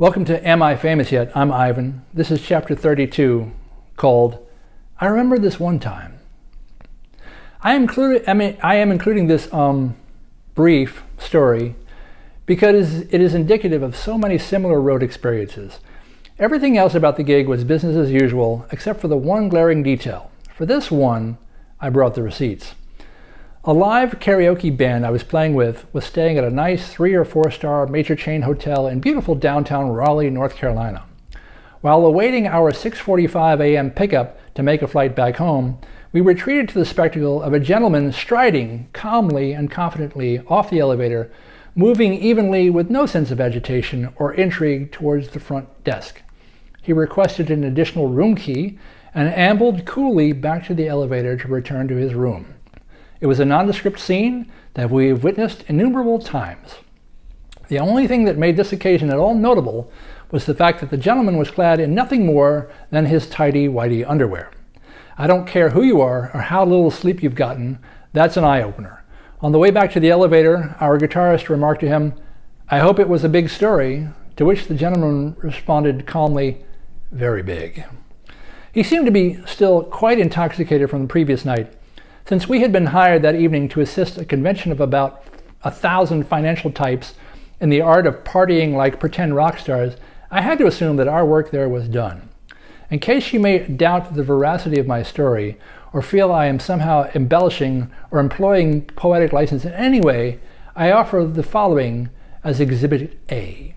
Welcome to Am I Famous Yet? I'm Ivan. This is chapter 32 called I Remember This One Time. I am, included, I, mean, I am including this um, brief story because it is indicative of so many similar road experiences. Everything else about the gig was business as usual except for the one glaring detail. For this one, I brought the receipts. A live karaoke band I was playing with was staying at a nice three or four star major chain hotel in beautiful downtown Raleigh, North Carolina. While awaiting our 6:45 a.m. pickup to make a flight back home, we were treated to the spectacle of a gentleman striding calmly and confidently off the elevator, moving evenly with no sense of agitation or intrigue towards the front desk. He requested an additional room key and ambled coolly back to the elevator to return to his room. It was a nondescript scene that we have witnessed innumerable times. The only thing that made this occasion at all notable was the fact that the gentleman was clad in nothing more than his tidy whitey underwear. I don't care who you are or how little sleep you've gotten, that's an eye opener. On the way back to the elevator, our guitarist remarked to him, I hope it was a big story, to which the gentleman responded calmly, Very big. He seemed to be still quite intoxicated from the previous night, since we had been hired that evening to assist a convention of about a thousand financial types in the art of partying like pretend rock stars, I had to assume that our work there was done. In case you may doubt the veracity of my story, or feel I am somehow embellishing or employing poetic license in any way, I offer the following as Exhibit A.